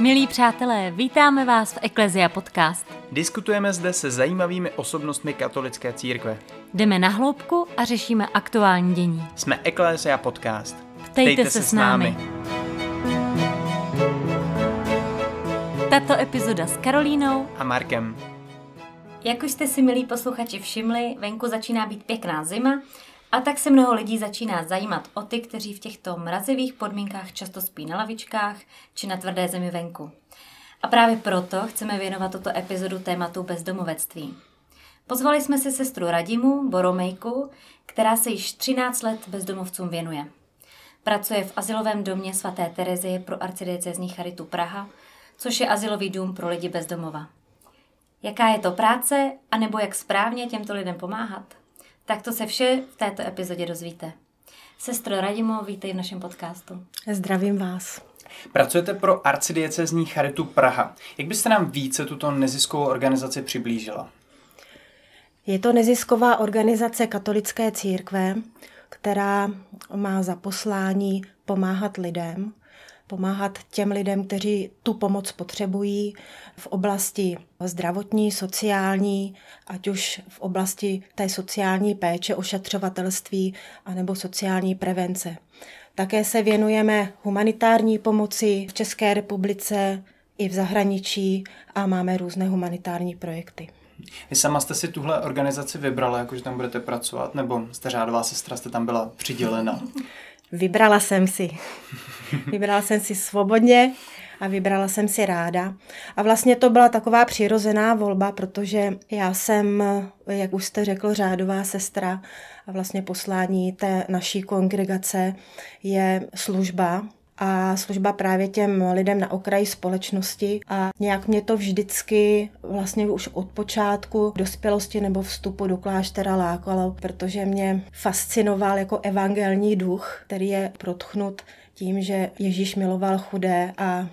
Milí přátelé, vítáme vás v Eklezia Podcast. Diskutujeme zde se zajímavými osobnostmi katolické církve. Jdeme na hloubku a řešíme aktuální dění. Jsme Eklezia Podcast. Ptejte, Ptejte se, se s námi. Tato epizoda s Karolínou a Markem. Jak už jste si, milí posluchači, všimli, venku začíná být pěkná zima a tak se mnoho lidí začíná zajímat o ty, kteří v těchto mrazivých podmínkách často spí na lavičkách či na tvrdé zemi venku. A právě proto chceme věnovat tuto epizodu tématu bezdomovectví. Pozvali jsme si sestru Radimu, Boromejku, která se již 13 let bezdomovcům věnuje. Pracuje v asilovém domě svaté Terezie pro arcidiecezní Charitu Praha, což je asilový dům pro lidi bezdomova. Jaká je to práce, anebo jak správně těmto lidem pomáhat? Tak to se vše v této epizodě dozvíte. Sestro Radimo, vítej v našem podcastu. Zdravím vás. Pracujete pro arcidiecezní Charitu Praha. Jak byste nám více tuto neziskovou organizaci přiblížila? Je to nezisková organizace katolické církve, která má za poslání pomáhat lidem, pomáhat těm lidem, kteří tu pomoc potřebují v oblasti zdravotní, sociální, ať už v oblasti té sociální péče, ošetřovatelství anebo sociální prevence. Také se věnujeme humanitární pomoci v České republice i v zahraničí a máme různé humanitární projekty. Vy sama jste si tuhle organizaci vybrala, jakože tam budete pracovat, nebo jste řádová sestra, jste tam byla přidělena? Vybrala jsem si. Vybrala jsem si svobodně a vybrala jsem si ráda. A vlastně to byla taková přirozená volba, protože já jsem, jak už jste řekl, řádová sestra a vlastně poslání té naší kongregace je služba a služba právě těm lidem na okraji společnosti a nějak mě to vždycky vlastně už od počátku dospělosti nebo vstupu do kláštera lákalo, protože mě fascinoval jako evangelní duch, který je protchnut tím, že Ježíš miloval chudé a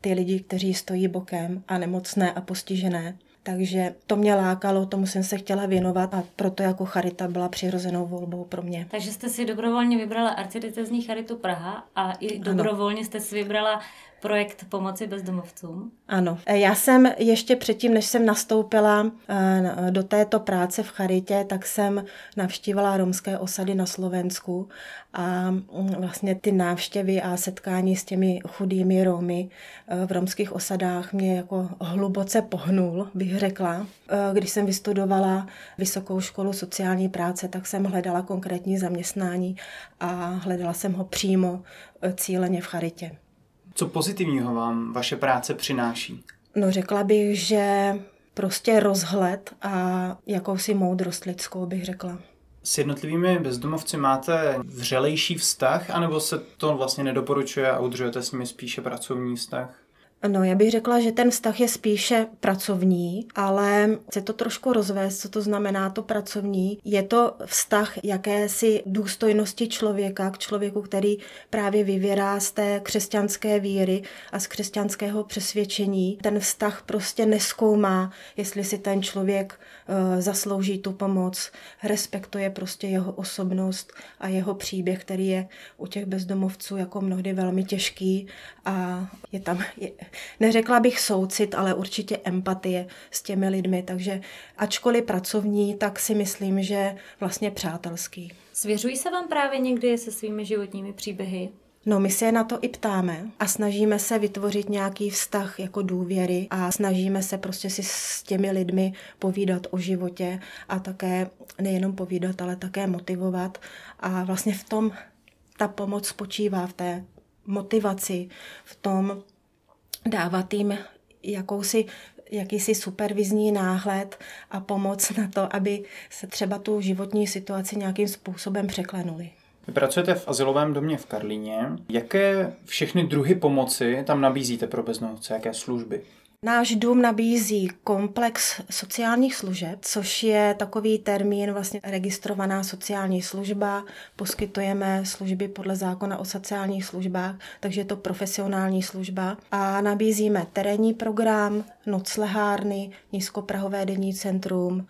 ty lidi, kteří stojí bokem a nemocné a postižené. Takže to mě lákalo, tomu jsem se chtěla věnovat a proto jako charita byla přirozenou volbou pro mě. Takže jste si dobrovolně vybrala arcidiecezní charitu Praha a i dobrovolně ano. jste si vybrala projekt pomoci bezdomovcům? Ano. E, já jsem ještě předtím, než jsem nastoupila e, do této práce v Charitě, tak jsem navštívila romské osady na Slovensku a mm, vlastně ty návštěvy a setkání s těmi chudými Romy e, v romských osadách mě jako hluboce pohnul, bych řekla. Když jsem vystudovala vysokou školu sociální práce, tak jsem hledala konkrétní zaměstnání a hledala jsem ho přímo cíleně v Charitě. Co pozitivního vám vaše práce přináší? No řekla bych, že prostě rozhled a jakousi moudrost lidskou bych řekla. S jednotlivými bezdomovci máte vřelejší vztah, anebo se to vlastně nedoporučuje a udržujete s nimi spíše pracovní vztah? No, já bych řekla, že ten vztah je spíše pracovní, ale chci to trošku rozvést, co to znamená to pracovní. Je to vztah jakési důstojnosti člověka k člověku, který právě vyvěrá z té křesťanské víry a z křesťanského přesvědčení. Ten vztah prostě neskoumá, jestli si ten člověk uh, zaslouží tu pomoc, respektuje prostě jeho osobnost a jeho příběh, který je u těch bezdomovců jako mnohdy velmi těžký a je tam, je, neřekla bych soucit, ale určitě empatie s těmi lidmi, takže ačkoliv pracovní, tak si myslím, že vlastně přátelský. Svěřují se vám právě někdy se svými životními příběhy? No, my se na to i ptáme a snažíme se vytvořit nějaký vztah jako důvěry a snažíme se prostě si s těmi lidmi povídat o životě a také nejenom povídat, ale také motivovat. A vlastně v tom ta pomoc spočívá v té motivaci, v tom dávat jim jakousi jakýsi supervizní náhled a pomoc na to, aby se třeba tu životní situaci nějakým způsobem překlenuli. Vy pracujete v asilovém domě v Karlíně. Jaké všechny druhy pomoci tam nabízíte pro bezdomovce? Jaké služby? Náš dům nabízí komplex sociálních služeb, což je takový termín vlastně registrovaná sociální služba. Poskytujeme služby podle zákona o sociálních službách, takže je to profesionální služba. A nabízíme terénní program, noclehárny, nízkoprahové denní centrum,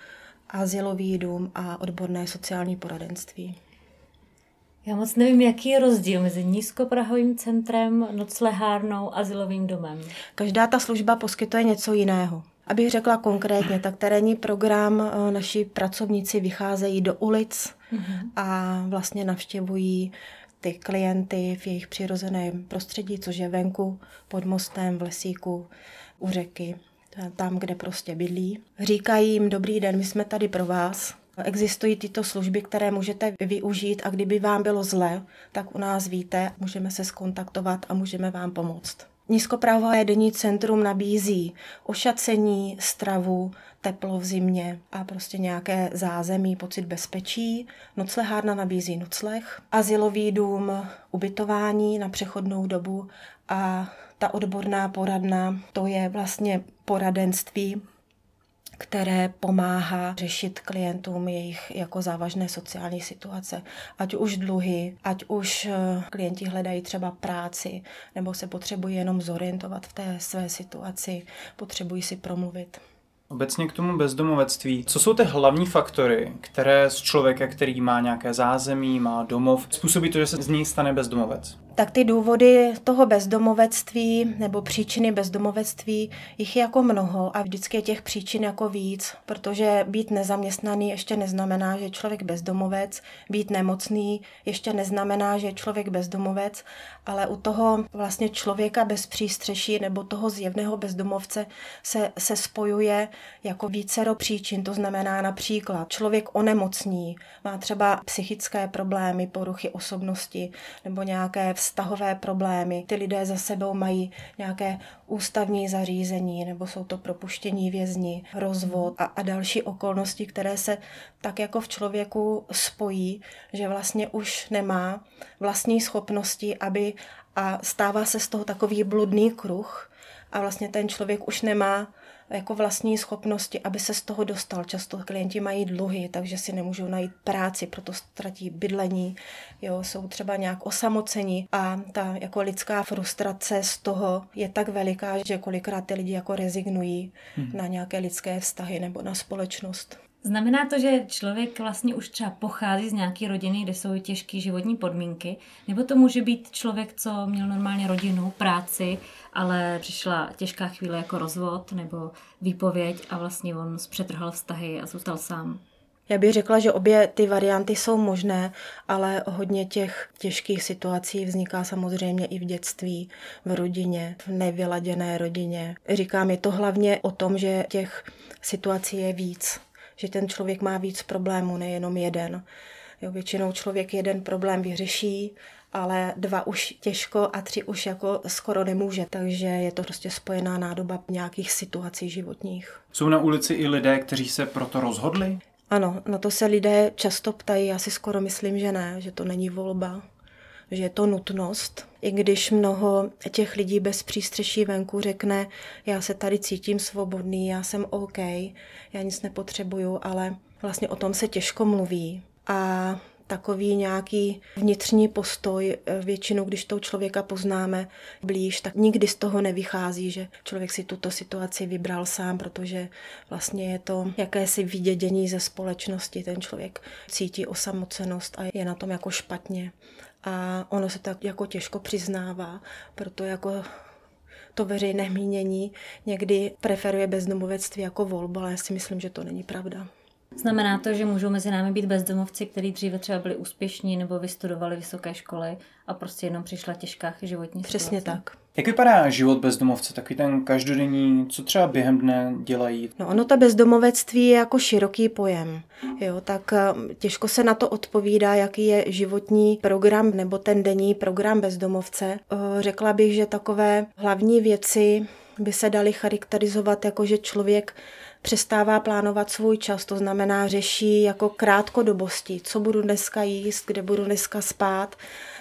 azylový dům a odborné sociální poradenství. Já moc nevím, jaký je rozdíl mezi nízkoprahovým centrem, noclehárnou, asilovým domem. Každá ta služba poskytuje něco jiného. Abych řekla konkrétně, tak terénní program eh, naši pracovníci vycházejí do ulic mm-hmm. a vlastně navštěvují ty klienty v jejich přirozeném prostředí, což je venku, pod mostem, v lesíku, u řeky, tam, kde prostě bydlí. Říkají jim, dobrý den, my jsme tady pro vás, Existují tyto služby, které můžete využít a kdyby vám bylo zle, tak u nás víte, můžeme se skontaktovat a můžeme vám pomoct. Nízkoprávové denní centrum nabízí ošacení, stravu, teplo v zimě a prostě nějaké zázemí, pocit bezpečí. Noclehárna nabízí nocleh, asilový dům, ubytování na přechodnou dobu a ta odborná poradna, to je vlastně poradenství které pomáhá řešit klientům jejich jako závažné sociální situace. Ať už dluhy, ať už eh, klienti hledají třeba práci, nebo se potřebují jenom zorientovat v té své situaci, potřebují si promluvit. Obecně k tomu bezdomovectví. Co jsou ty hlavní faktory, které z člověka, který má nějaké zázemí, má domov, způsobí to, že se z něj stane bezdomovec? Tak ty důvody toho bezdomovectví nebo příčiny bezdomovectví, jich je jako mnoho a vždycky je těch příčin jako víc, protože být nezaměstnaný ještě neznamená, že je člověk bezdomovec, být nemocný ještě neznamená, že je člověk bezdomovec, ale u toho vlastně člověka bez přístřeší nebo toho zjevného bezdomovce se, se spojuje jako vícero příčin, to znamená například člověk onemocní, má třeba psychické problémy, poruchy osobnosti nebo nějaké vztahové problémy. Ty lidé za sebou mají nějaké ústavní zařízení, nebo jsou to propuštění vězni, rozvod a, a další okolnosti, které se tak jako v člověku spojí, že vlastně už nemá vlastní schopnosti, aby a stává se z toho takový bludný kruh a vlastně ten člověk už nemá jako vlastní schopnosti, aby se z toho dostal. Často klienti mají dluhy, takže si nemůžou najít práci, proto ztratí bydlení, jo, jsou třeba nějak osamocení a ta jako lidská frustrace z toho je tak veliká, že kolikrát ty lidi jako rezignují hmm. na nějaké lidské vztahy nebo na společnost. Znamená to, že člověk vlastně už třeba pochází z nějaké rodiny, kde jsou těžké životní podmínky, nebo to může být člověk, co měl normálně rodinu, práci, ale přišla těžká chvíle jako rozvod nebo výpověď a vlastně on zpřetrhal vztahy a zůstal sám. Já bych řekla, že obě ty varianty jsou možné, ale hodně těch těžkých situací vzniká samozřejmě i v dětství, v rodině, v nevyladěné rodině. Říkám, je to hlavně o tom, že těch situací je víc že ten člověk má víc problémů, nejenom jeden. Jo, většinou člověk jeden problém vyřeší, ale dva už těžko a tři už jako skoro nemůže. Takže je to prostě spojená nádoba nějakých situací životních. Jsou na ulici i lidé, kteří se proto rozhodli? Ano, na to se lidé často ptají, já si skoro myslím, že ne, že to není volba že je to nutnost. I když mnoho těch lidí bez přístřeší venku řekne, já se tady cítím svobodný, já jsem OK, já nic nepotřebuju, ale vlastně o tom se těžko mluví. A takový nějaký vnitřní postoj, eh, většinou, když toho člověka poznáme blíž, tak nikdy z toho nevychází, že člověk si tuto situaci vybral sám, protože vlastně je to jakési vydědění ze společnosti. Ten člověk cítí osamocenost a je na tom jako špatně a ono se tak jako těžko přiznává, proto jako to veřejné mínění někdy preferuje bezdomovectví jako volbu, ale já si myslím, že to není pravda. Znamená to, že můžou mezi námi být bezdomovci, kteří dříve třeba byli úspěšní nebo vystudovali vysoké školy a prostě jenom přišla těžká životní Přesně situace. tak. Jak vypadá život bezdomovce, takový ten každodenní, co třeba během dne dělají? No ono to bezdomovectví je jako široký pojem, jo, tak eh, těžko se na to odpovídá, jaký je životní program nebo ten denní program bezdomovce. Eh, řekla bych, že takové hlavní věci by se daly charakterizovat jako, že člověk přestává plánovat svůj čas, to znamená řeší jako krátkodobosti, co budu dneska jíst, kde budu dneska spát,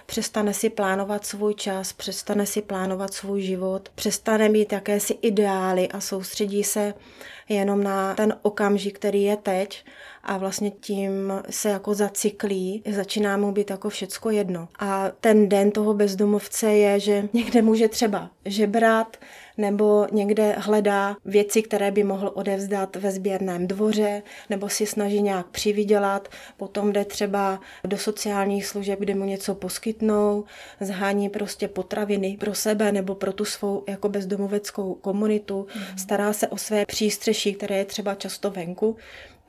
přestane si plánovat svůj čas, přestane si plánovat svůj život, přestane mít jakési ideály a soustředí se jenom na ten okamžik, který je teď a vlastně tím se jako zacyklí, začíná mu být jako všecko jedno. A ten den toho bezdomovce je, že někde může třeba žebrat, nebo někde hledá věci, které by mohl odevzdat ve sběrném dvoře, nebo si snaží nějak přivydělat, potom jde třeba do sociálních služeb, kde mu něco poskytnou, zhání prostě potraviny pro sebe nebo pro tu svou jako bezdomoveckou komunitu, mm. stará se o své přístřeší, které je třeba často venku,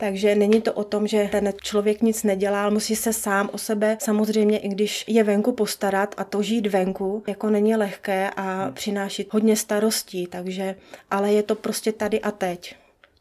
takže není to o tom, že ten člověk nic nedělá, musí se sám o sebe samozřejmě, i když je venku postarat a to žít venku, jako není lehké a přináší hodně starostí, takže, ale je to prostě tady a teď.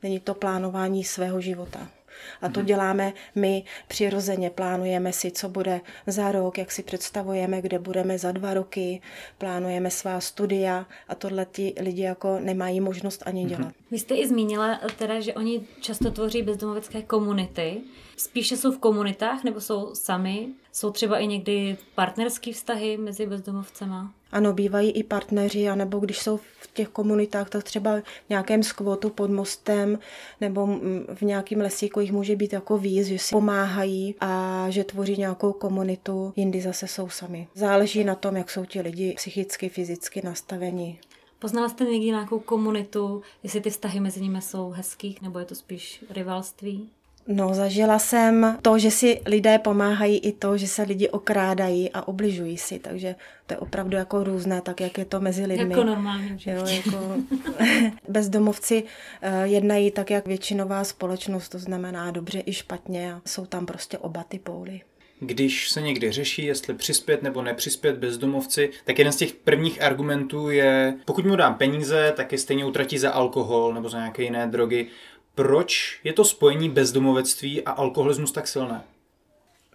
Není to plánování svého života. A to mhm. děláme my přirozeně. Plánujeme si, co bude za rok, jak si představujeme, kde budeme za dva roky, plánujeme svá studia a tohle ti lidi jako nemají možnost ani mhm. dělat. Vy jste i zmínila teda, že oni často tvoří bezdomovecké komunity. Spíše jsou v komunitách nebo jsou sami? Jsou třeba i někdy partnerské vztahy mezi bezdomovcema? Ano, bývají i partneři, anebo když jsou v těch komunitách, tak třeba v nějakém skvotu pod mostem nebo v nějakém lesíku jich může být jako víc, že si pomáhají a že tvoří nějakou komunitu, jindy zase jsou sami. Záleží na tom, jak jsou ti lidi psychicky, fyzicky nastaveni. Poznala jste někdy nějakou komunitu, jestli ty vztahy mezi nimi jsou hezký, nebo je to spíš rivalství? No, zažila jsem to, že si lidé pomáhají i to, že se lidi okrádají a obližují si, takže to je opravdu jako různé, tak jak je to mezi lidmi. Jako normálně. Jo, jako bezdomovci uh, jednají tak, jak většinová společnost, to znamená dobře i špatně a jsou tam prostě oba ty póly. Když se někdy řeší, jestli přispět nebo nepřispět bezdomovci, tak jeden z těch prvních argumentů je, pokud mu dám peníze, tak je stejně utratí za alkohol nebo za nějaké jiné drogy. Proč je to spojení bezdomovectví a alkoholismus tak silné?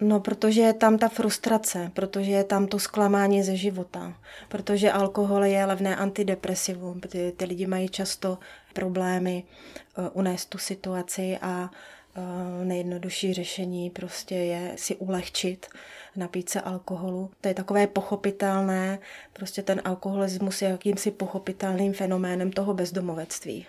No, protože je tam ta frustrace, protože je tam to zklamání ze života, protože alkohol je levné antidepresivum, protože ty lidi mají často problémy uh, unést tu situaci a uh, nejjednodušší řešení prostě je si ulehčit, napít se alkoholu. To je takové pochopitelné, prostě ten alkoholismus je jakýmsi pochopitelným fenoménem toho bezdomovectví.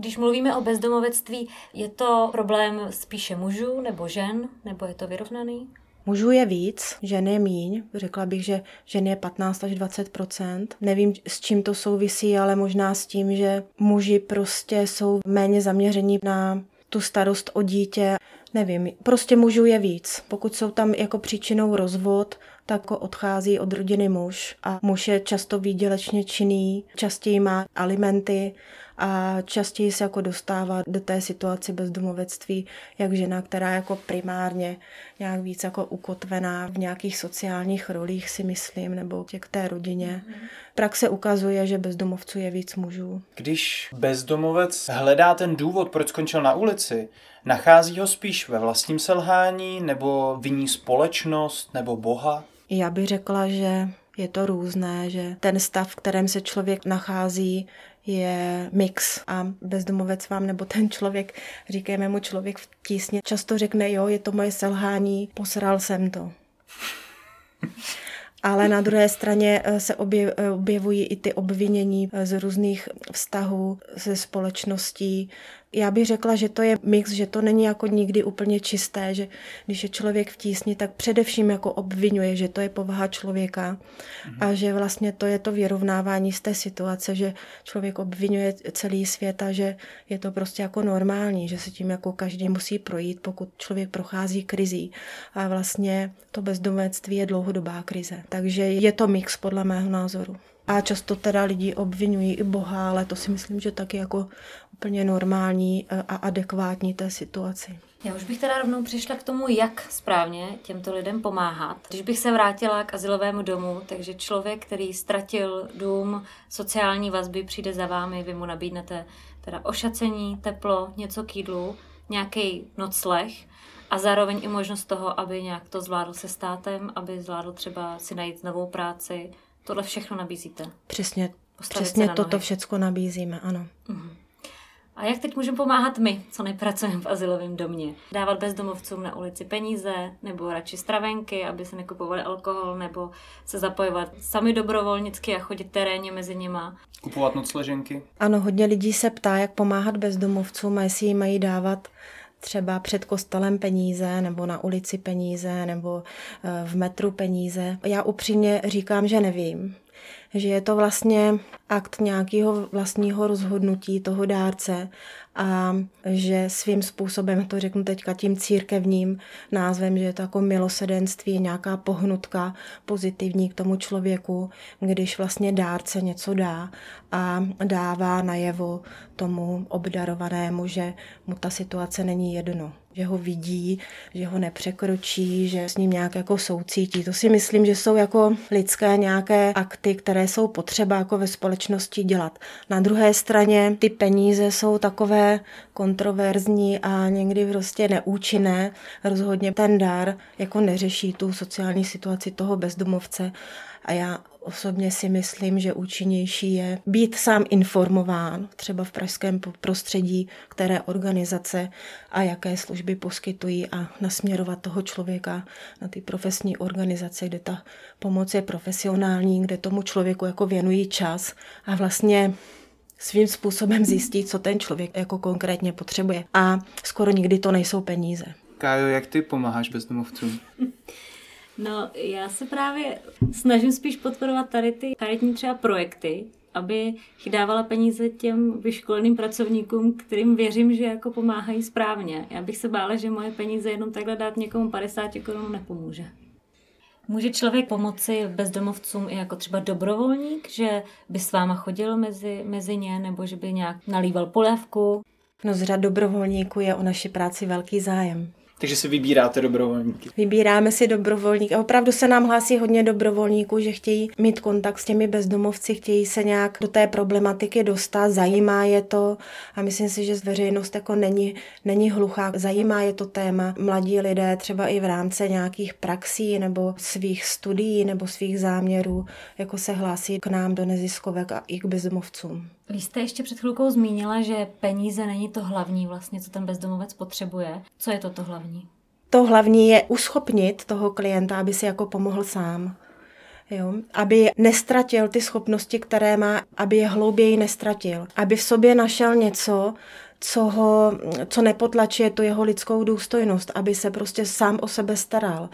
Když mluvíme o bezdomovectví, je to problém spíše mužů nebo žen, nebo je to vyrovnaný? Mužů je víc, žen je míň. Řekla bych, že žen je 15 až 20% Nevím, s čím to souvisí, ale možná s tím, že muži prostě jsou méně zaměření na tu starost o dítě. Nevím, prostě mužů je víc. Pokud jsou tam jako příčinou rozvod, tak odchází od rodiny muž a muž je často výdělečně činný, častěji má alimenty a častěji se jako dostává do té situace bezdomovectví, jak žena, která jako primárně nějak víc jako ukotvená v nějakých sociálních rolích si myslím, nebo k té rodině. Mm-hmm. Praxe ukazuje, že bezdomovců je víc mužů. Když bezdomovec hledá ten důvod, proč skončil na ulici, nachází ho spíš ve vlastním selhání, nebo viní společnost, nebo Boha? Já bych řekla, že je to různé, že ten stav, v kterém se člověk nachází, je mix a bezdomovec vám nebo ten člověk, říkejme mu člověk v tísně, často řekne, jo, je to moje selhání, posral jsem to. Ale na druhé straně eh, se eh, objevují i ty obvinění eh, z různých vztahů se společností, já bych řekla, že to je mix, že to není jako nikdy úplně čisté, že když je člověk v tísni, tak především jako obvinuje, že to je povaha člověka a že vlastně to je to vyrovnávání z té situace, že člověk obvinuje celý svět a že je to prostě jako normální, že se tím jako každý musí projít, pokud člověk prochází krizí. A vlastně to bezdomovectví je dlouhodobá krize. Takže je to mix podle mého názoru. A často teda lidi obvinují i Boha, ale to si myslím, že taky jako úplně normální e, a adekvátní té situaci. Já už bych teda rovnou přišla k tomu, jak správně těmto lidem pomáhat. Když bych se vrátila k asilovému domu, takže člověk, který ztratil dům, sociální vazby, přijde za vámi, vy mu nabídnete teda ošacení, teplo, něco k jídlu, nějaký nocleh a zároveň i možnost toho, aby nějak to zvládl se státem, aby zvládl třeba si najít novou práci, Tohle všechno nabízíte? Přesně, přesně toto všechno nabízíme, ano. Uh-huh. A jak teď můžeme pomáhat my, co nepracujeme v asilovém domě? Dávat bezdomovcům na ulici peníze, nebo radši stravenky, aby se nekupovali alkohol, nebo se zapojovat sami dobrovolnicky a chodit terénně mezi nima. Kupovat nocleženky? Ano, hodně lidí se ptá, jak pomáhat bezdomovcům a jestli jim mají dávat třeba před kostelem peníze, nebo na ulici peníze, nebo eh, v metru peníze. Já upřímně říkám, že nevím. že je to vlastně akt nějakého vlastního rozhodnutí toho dárce a že svým způsobem, to řeknu teďka tím církevním názvem, že je to jako milosedenství, nějaká pohnutka pozitivní k tomu člověku, když vlastně dárce něco dá a dává najevo tomu obdarovanému, že mu ta situace není jedno že ho vidí, že ho nepřekročí, že s ním nějak jako soucítí. To si myslím, že jsou jako lidské nějaké akty, které jsou potřeba jako ve společnosti dělat. Na druhé straně ty peníze jsou takové kontroverzní a někdy prostě neúčinné. Rozhodně ten dar jako neřeší tu sociální situaci toho bezdomovce a já osobně si myslím, že účinnější je být sám informován, třeba v pražském prostředí, které organizace a jaké služby poskytují a nasměrovat toho člověka na ty profesní organizace, kde ta pomoc je profesionální, kde tomu člověku jako věnují čas a vlastně svým způsobem zjistit, co ten člověk jako konkrétně potřebuje. A skoro nikdy to nejsou peníze. Kájo, jak ty pomáháš bezdomovcům? No, já se právě snažím spíš podporovat tady ty charitní třeba projekty, aby dávala peníze těm vyškoleným pracovníkům, kterým věřím, že jako pomáhají správně. Já bych se bála, že moje peníze jenom takhle dát někomu 50 korun nepomůže. Může člověk pomoci bezdomovcům i jako třeba dobrovolník, že by s váma chodil mezi, mezi ně, nebo že by nějak nalíval polévku? No z řad dobrovolníků je o naši práci velký zájem. Takže si vybíráte dobrovolníky. Vybíráme si dobrovolníky. Opravdu se nám hlásí hodně dobrovolníků, že chtějí mít kontakt s těmi bezdomovci, chtějí se nějak do té problematiky dostat, zajímá je to a myslím si, že veřejnost jako není, není hluchá. Zajímá je to téma. Mladí lidé třeba i v rámci nějakých praxí nebo svých studií nebo svých záměrů jako se hlásí k nám do neziskovek a i k bezdomovcům. Vy jste ještě před chvilkou zmínila, že peníze není to hlavní vlastně, co ten bezdomovec potřebuje. Co je to to hlavní? To hlavní je uschopnit toho klienta, aby si jako pomohl sám. Jo? Aby nestratil ty schopnosti, které má, aby je hlouběji nestratil. Aby v sobě našel něco, co, ho, co nepotlačuje tu jeho lidskou důstojnost, aby se prostě sám o sebe staral.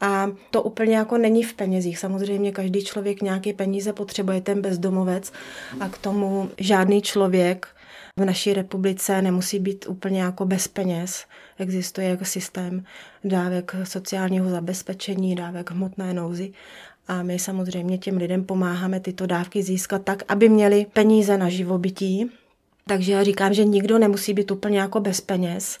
A to úplně jako není v penězích. Samozřejmě každý člověk nějaké peníze potřebuje, ten bezdomovec a k tomu žádný člověk v naší republice nemusí být úplně jako bez peněz. Existuje jako systém dávek sociálního zabezpečení, dávek hmotné nouzy a my samozřejmě těm lidem pomáháme tyto dávky získat tak, aby měli peníze na živobytí, takže já říkám, že nikdo nemusí být úplně jako bez peněz.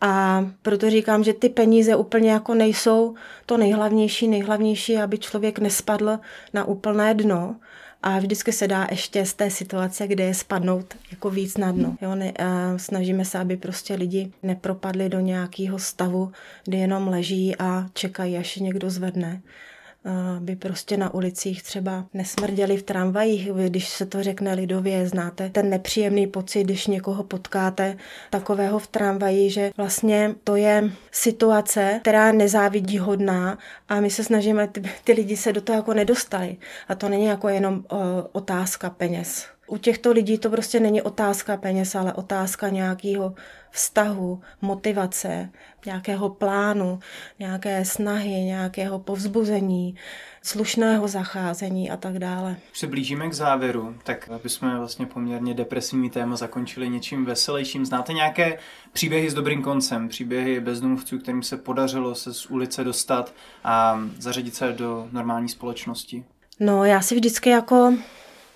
A proto říkám, že ty peníze úplně jako nejsou to nejhlavnější, nejhlavnější, aby člověk nespadl na úplné dno. A vždycky se dá ještě z té situace, kde je spadnout jako víc na dno. Jo, ne, a snažíme se, aby prostě lidi nepropadli do nějakého stavu, kdy jenom leží a čekají, až někdo zvedne by prostě na ulicích třeba nesmrděli v tramvajích, když se to řekne lidově, znáte ten nepříjemný pocit, když někoho potkáte takového v tramvaji, že vlastně to je situace, která nezávidí hodná a my se snažíme, ty, ty lidi se do toho jako nedostali. A to není jako jenom o, otázka peněz. U těchto lidí to prostě není otázka peněz, ale otázka nějakého vztahu, motivace, nějakého plánu, nějaké snahy, nějakého povzbuzení, slušného zacházení a tak dále. Už se blížíme k závěru, tak aby jsme vlastně poměrně depresivní téma zakončili něčím veselějším. Znáte nějaké příběhy s dobrým koncem, příběhy bezdomovců, kterým se podařilo se z ulice dostat a zařadit se do normální společnosti? No, já si vždycky jako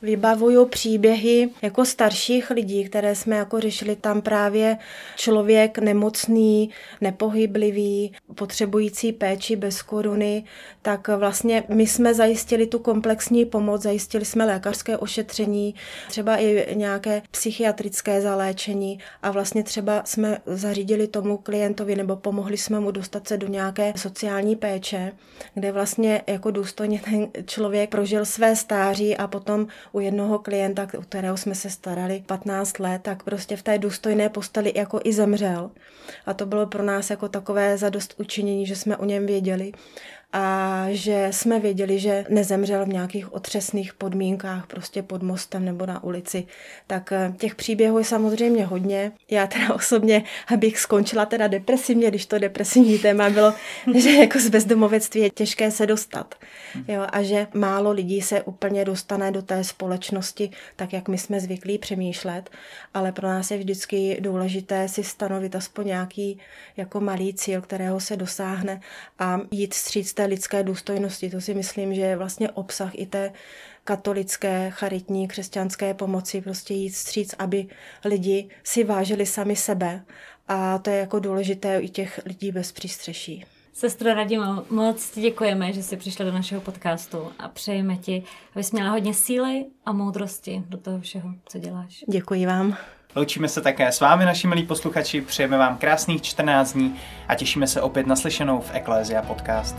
vybavuju příběhy jako starších lidí, které jsme jako řešili tam právě člověk nemocný, nepohyblivý, potřebující péči bez koruny, tak vlastně my jsme zajistili tu komplexní pomoc, zajistili jsme lékařské ošetření, třeba i nějaké psychiatrické zaléčení a vlastně třeba jsme zařídili tomu klientovi nebo pomohli jsme mu dostat se do nějaké sociální péče, kde vlastně jako důstojně ten člověk prožil své stáří a potom u jednoho klienta, u kterého jsme se starali 15 let, tak prostě v té důstojné posteli jako i zemřel. A to bylo pro nás jako takové zadost učinění, že jsme o něm věděli a že jsme věděli, že nezemřel v nějakých otřesných podmínkách, prostě pod mostem nebo na ulici. Tak eh, těch příběhů je samozřejmě hodně. Já teda osobně, abych skončila teda depresivně, když to depresivní téma bylo, že jako z bezdomovectví je těžké se dostat. Jo, a že málo lidí se úplně dostane do té společnosti, tak jak my jsme zvyklí přemýšlet, ale pro nás je vždycky důležité si stanovit aspoň nějaký jako malý cíl, kterého se dosáhne a jít stříc té lidské důstojnosti. To si myslím, že je vlastně obsah i té katolické, charitní, křesťanské pomoci, prostě jít stříc, aby lidi si vážili sami sebe. A to je jako důležité i těch lidí bez přístřeší. Sestro Radimo, moc ti děkujeme, že jsi přišla do našeho podcastu a přejeme ti, abys měla hodně síly a moudrosti do toho všeho, co děláš. Děkuji vám. Loučíme se také s vámi, naši milí posluchači, přejeme vám krásných 14 dní a těšíme se opět naslyšenou v Eklézia podcast.